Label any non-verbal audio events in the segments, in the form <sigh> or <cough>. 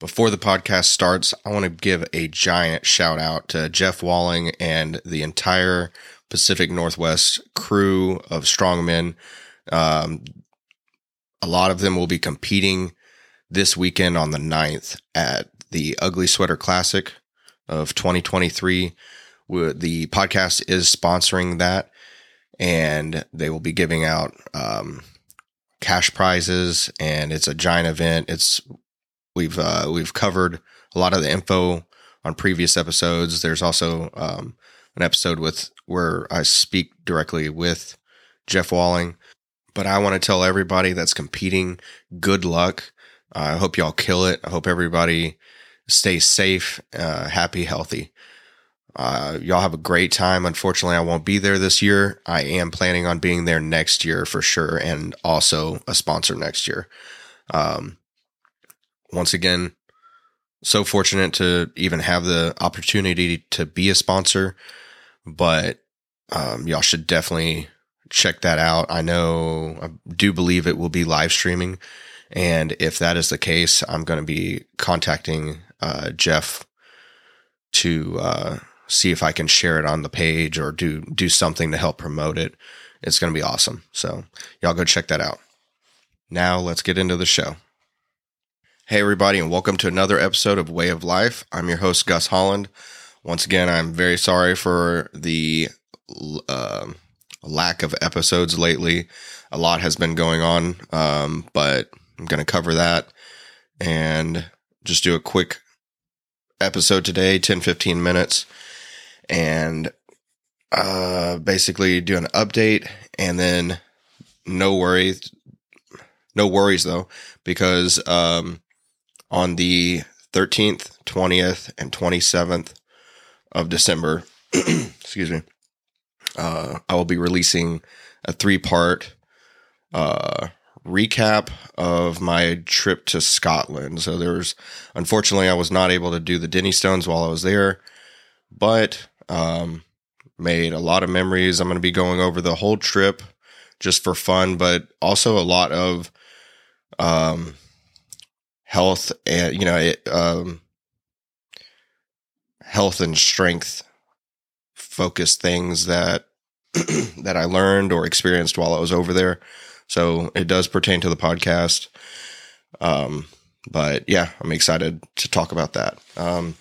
Before the podcast starts, I want to give a giant shout out to Jeff Walling and the entire Pacific Northwest crew of strongmen. Um, a lot of them will be competing this weekend on the 9th at the Ugly Sweater Classic of 2023. The podcast is sponsoring that, and they will be giving out um, cash prizes, and it's a giant event. It's We've uh, we've covered a lot of the info on previous episodes. There's also um, an episode with where I speak directly with Jeff Walling. But I want to tell everybody that's competing, good luck. I hope y'all kill it. I hope everybody stays safe, uh, happy, healthy. Uh, y'all have a great time. Unfortunately, I won't be there this year. I am planning on being there next year for sure, and also a sponsor next year. Um, once again, so fortunate to even have the opportunity to be a sponsor, but um, y'all should definitely check that out. I know, I do believe it will be live streaming. And if that is the case, I'm going to be contacting uh, Jeff to uh, see if I can share it on the page or do do something to help promote it. It's going to be awesome. So y'all go check that out. Now let's get into the show. Hey, everybody, and welcome to another episode of Whey of Life. I'm your host, Gus Holland. Once again, I'm very sorry for the uh, lack of episodes lately. A lot has been going on, um, but I'm going to cover that and just do a quick episode today 10 15 minutes and uh, basically do an update and then no worries no worries though because um, on the 13th, 20th, and 27th of December. <clears throat> excuse me. Uh, I will be releasing a three part uh, recap of my trip to Scotland. So there's, unfortunately, I was not able to do the Dinnie Stones while I was there, but um, made a lot of memories. I'm going to be going over the whole trip just for fun, but also a lot of um, health and you know it, um, health and strength focused things that <clears throat> that I learned or experienced while I was over there. So it does pertain to the podcast. Um, but yeah, I'm excited to talk about that. Um,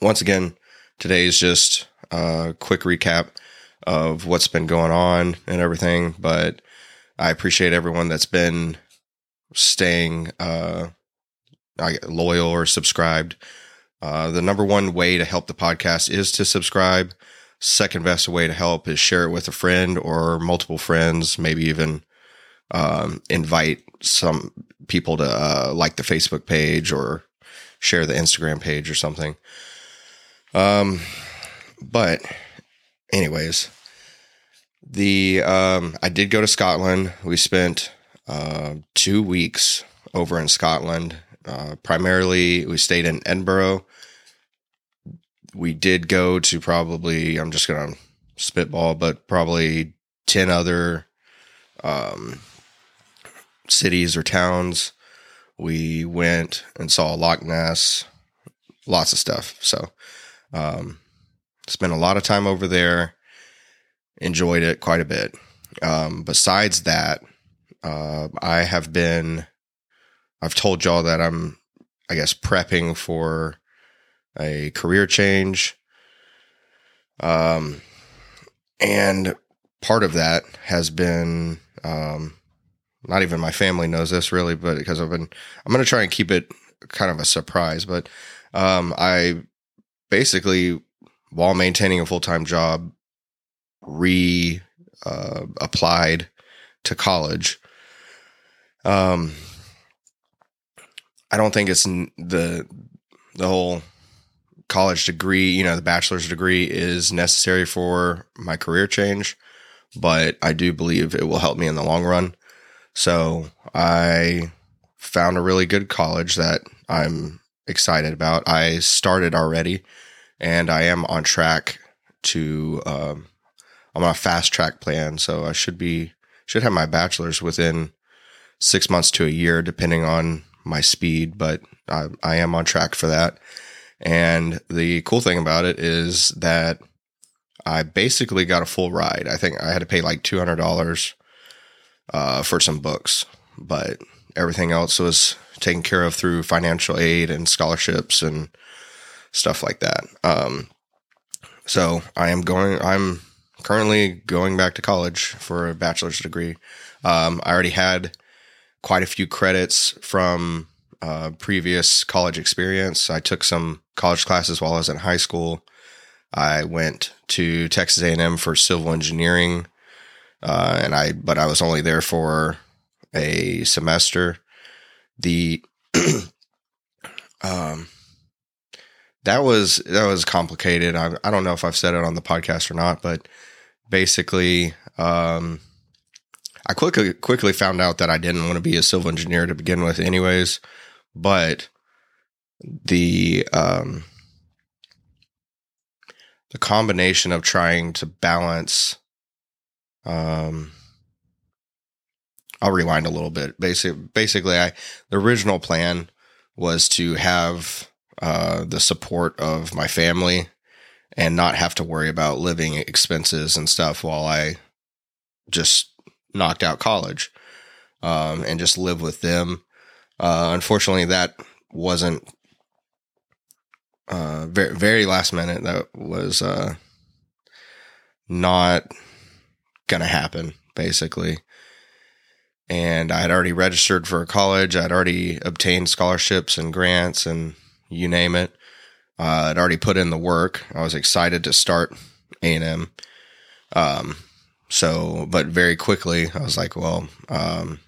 once again, today is just a quick recap of what's been going on and everything. But I appreciate everyone that's been staying uh, loyal or subscribed. Uh, the number one way to help the podcast is to subscribe. Second best way to help is share it with a friend or multiple friends, maybe even um, invite some people to uh, like the Facebook page or share the Instagram page or something. Um, but, anyways, the um, I did go to Scotland. We spent uh, two weeks over in Scotland uh, primarily, we stayed in Edinburgh. We did go to probably, I'm just going to spitball, but probably 10 other um, cities or towns. We went and saw Loch Ness, lots of stuff. So, um, spent a lot of time over there, enjoyed it quite a bit. Um, besides that, uh, I have been I've told y'all that I'm, I guess, prepping for a career change. Um, and part of that has been, um, not even my family knows this really, but because I've been, I'm going to try and keep it kind of a surprise, but, um, I basically, while maintaining a full time job, re, uh, applied to college. Um, I don't think it's the the whole college degree, you know, the bachelor's degree is necessary for my career change, but I do believe it will help me in the long run. So I found a really good college that I'm excited about. I started already and I am on track to, um, I'm on a fast track plan. So I should be, should have my bachelor's within six months to a year, depending on my speed, but I, I am on track for that. And the cool thing about it is that I basically got a full ride. I think I had to pay like two hundred dollars uh, for some books, but everything else was taken care of through financial aid and scholarships and stuff like that. Um, so I am going. I'm currently going back to college for a bachelor's degree. Um, I already had quite a few credits from uh, previous college experience. I took some college classes while I was in high school. I went to Texas A&M for civil engineering, uh, and I but I was only there for a semester. The <clears throat> um, that was that was complicated. I, I don't know if I've said it on the podcast or not, but basically, um, I quickly quickly found out that I didn't want to be a civil engineer to begin with, anyways. But the um, the combination of trying to balance, um, I'll rewind a little bit. Basically, basically, I the original plan was to have uh, the support of my family and not have to worry about living expenses and stuff while I just knocked out college um, and just live with them. Uh, unfortunately, that wasn't uh, very very last minute. That was uh, not gonna happen, basically. And I had already registered for a college. I'd already obtained scholarships and grants and you name it. Uh, I'd already put in the work. I was excited to start A and M. Um, so, but very quickly, I was like, well, um,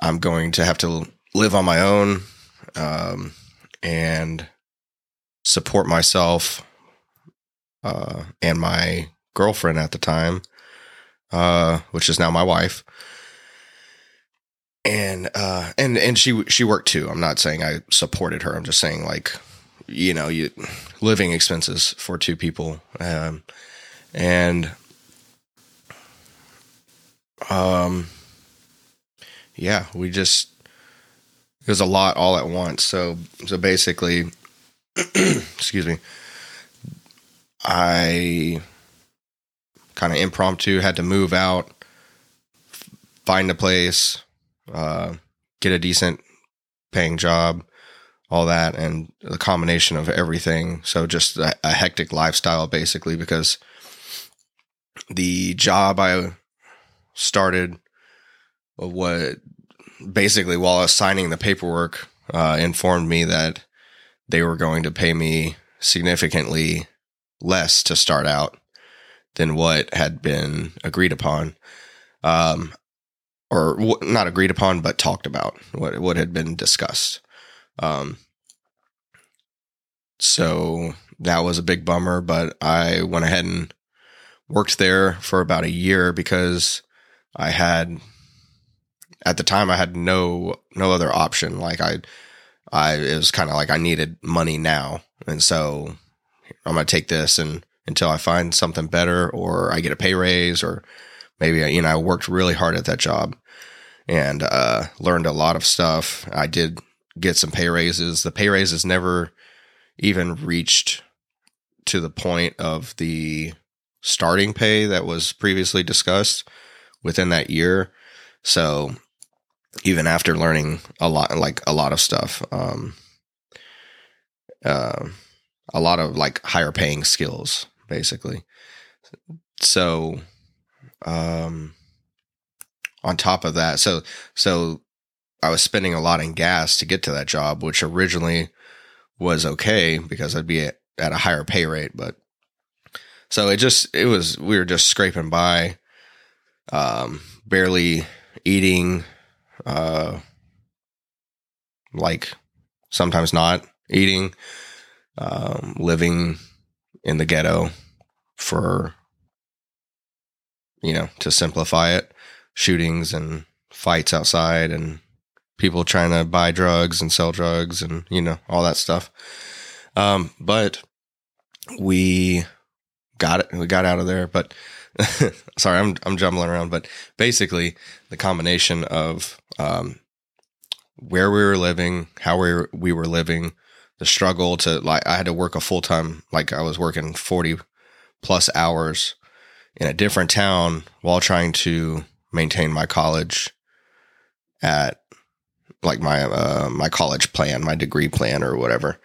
I'm going to have to live on my own um, and support myself uh, and my girlfriend at the time, uh, which is now my wife. And uh, and and she she worked too. I'm not saying I supported her. I'm just saying like, you know, you living expenses for two people. Um, and um yeah we just it was a lot all at once. So so basically <clears throat> excuse me i kind of impromptu had to move out find a place uh get a decent paying job all that and the combination of everything. So just a, a hectic lifestyle basically because the job I started what basically while I was signing the paperwork uh, informed me that they were going to pay me significantly less to start out than what had been agreed upon, um, or w- not agreed upon, but talked about what what had been discussed. Um, so that was a big bummer, but I went ahead and worked there for about a year because I had at the time I had no no other option. Like I I it was kind of like I needed money now. And so I'm going to take this and until I find something better or I get a pay raise or maybe you know I worked really hard at that job and uh learned a lot of stuff. I did get some pay raises. The pay raises never even reached to the point of the starting pay that was previously discussed within that year. So even after learning a lot, like a lot of stuff, um, uh, a lot of like higher paying skills, basically. So, um, on top of that, so, so I was spending a lot in gas to get to that job, which originally was okay because I'd be at, at a higher pay rate, but so it just it was we were just scraping by, um, barely eating, uh, like sometimes not eating, um, living in the ghetto for you know to simplify it, shootings and fights outside and people trying to buy drugs and sell drugs and you know all that stuff. Um, but we got it. We got out of there, but <laughs> sorry, I'm I'm jumbling around. But basically, the combination of um, where we were living, how we were, we were living, the struggle to like, I had to work a full time, like I was working 40 plus hours in a different town while trying to maintain my college at like my, uh, my college plan, my degree plan or whatever,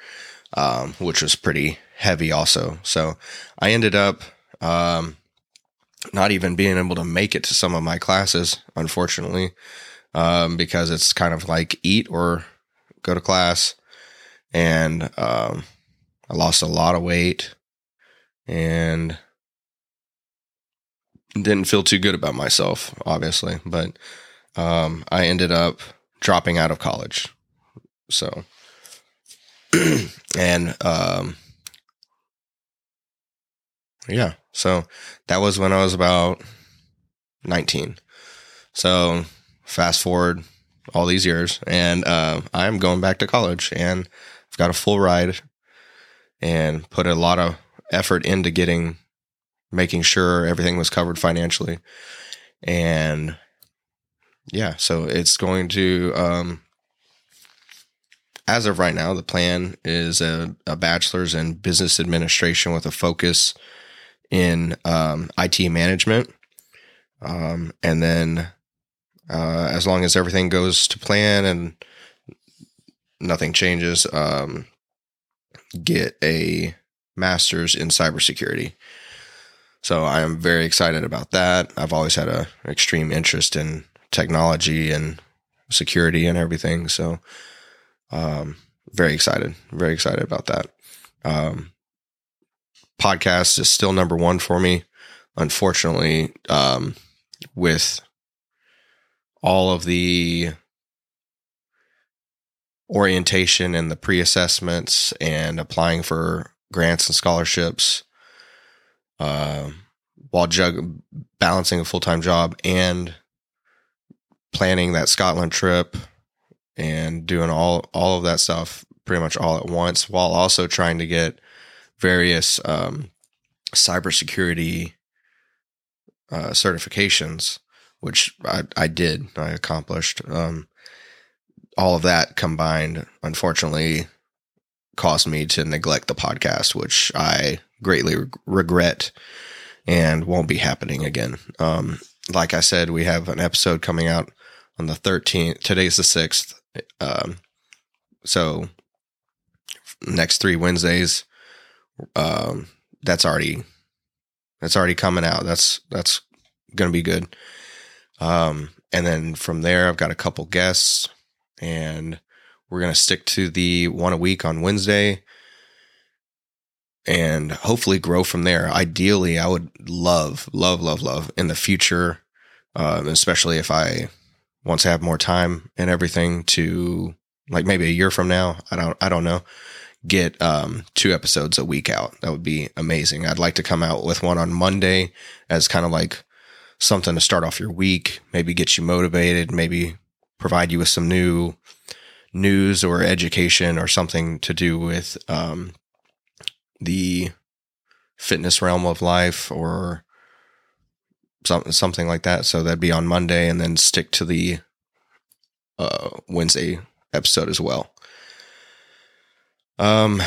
um, which was pretty heavy also. So I ended up, um, not even being able to make it to some of my classes, unfortunately, um, because it's kind of like eat or go to class. And um, I lost a lot of weight and didn't feel too good about myself, obviously. But um, I ended up dropping out of college. So, <clears throat> and um, yeah, so that was when I was about 19. So fast forward all these years, and uh, I'm going back to college, and I've got a full ride, and put a lot of effort into getting, making sure everything was covered financially, and yeah, so it's going to. Um, as of right now, the plan is a, a bachelor's in business administration with a focus in um, IT management. Um, and then, uh, as long as everything goes to plan and nothing changes, um, get a master's in cybersecurity. So I am very excited about that. I've always had a extreme interest in technology and security and everything. So, um, very excited, very excited about that. Um, podcast is still number one for me. Unfortunately, um, with all of the orientation and the pre assessments and applying for grants and scholarships, uh, while jug- balancing a full time job and planning that Scotland trip and doing all all of that stuff pretty much all at once, while also trying to get various um, cybersecurity uh, certifications, which I, I did, I accomplished. Um, all of that combined, unfortunately, caused me to neglect the podcast, which I greatly re- regret and won't be happening again. Um, like I said, we have an episode coming out on the 13th. Today's the 6th. Um, so next three Wednesdays, um, that's already that's already coming out. That's that's gonna be good. Um, and then from there, I've got a couple guests, and we're gonna stick to the one a week on Wednesday, and hopefully grow from there. Ideally, I would love, love, love, love in the future, um, especially if I once I have more time and everything to like maybe a year from now. I don't, I don't know get um, two episodes a week out. That would be amazing. I'd like to come out with one on Monday as kind of like something to start off your week, maybe get you motivated, maybe provide you with some new news or education or something to do with um, the fitness realm of life or something something like that. So that'd be on Monday, and then stick to the uh, Wednesday episode as well. Um,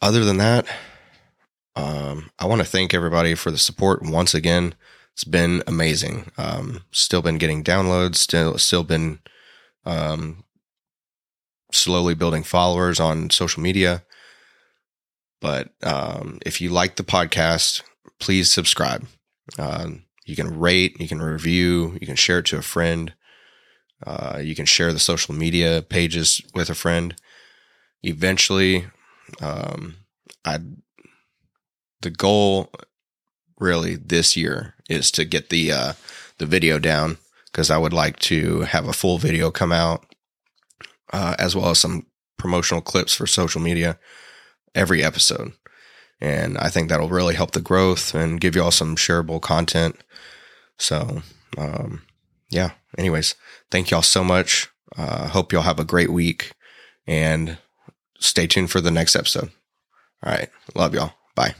other than that, um, I want to thank everybody for the support once again. It's been amazing. Um, still been getting downloads. Still, still been um, slowly building followers on social media. But um, if you like the podcast, please subscribe. Um, you can rate, you can review, you can share it to a friend. Uh, you can share the social media pages with a friend eventually, um, I the goal really this year is to get the uh, the video down because I would like to have a full video come out uh, as well as some promotional clips for social media every episode. And I think that'll really help the growth and give you all some shareable content. So, um, yeah. Anyways, thank y'all so much. Uh, hope y'all have a great week and stay tuned for the next episode. All right. Love y'all. Bye.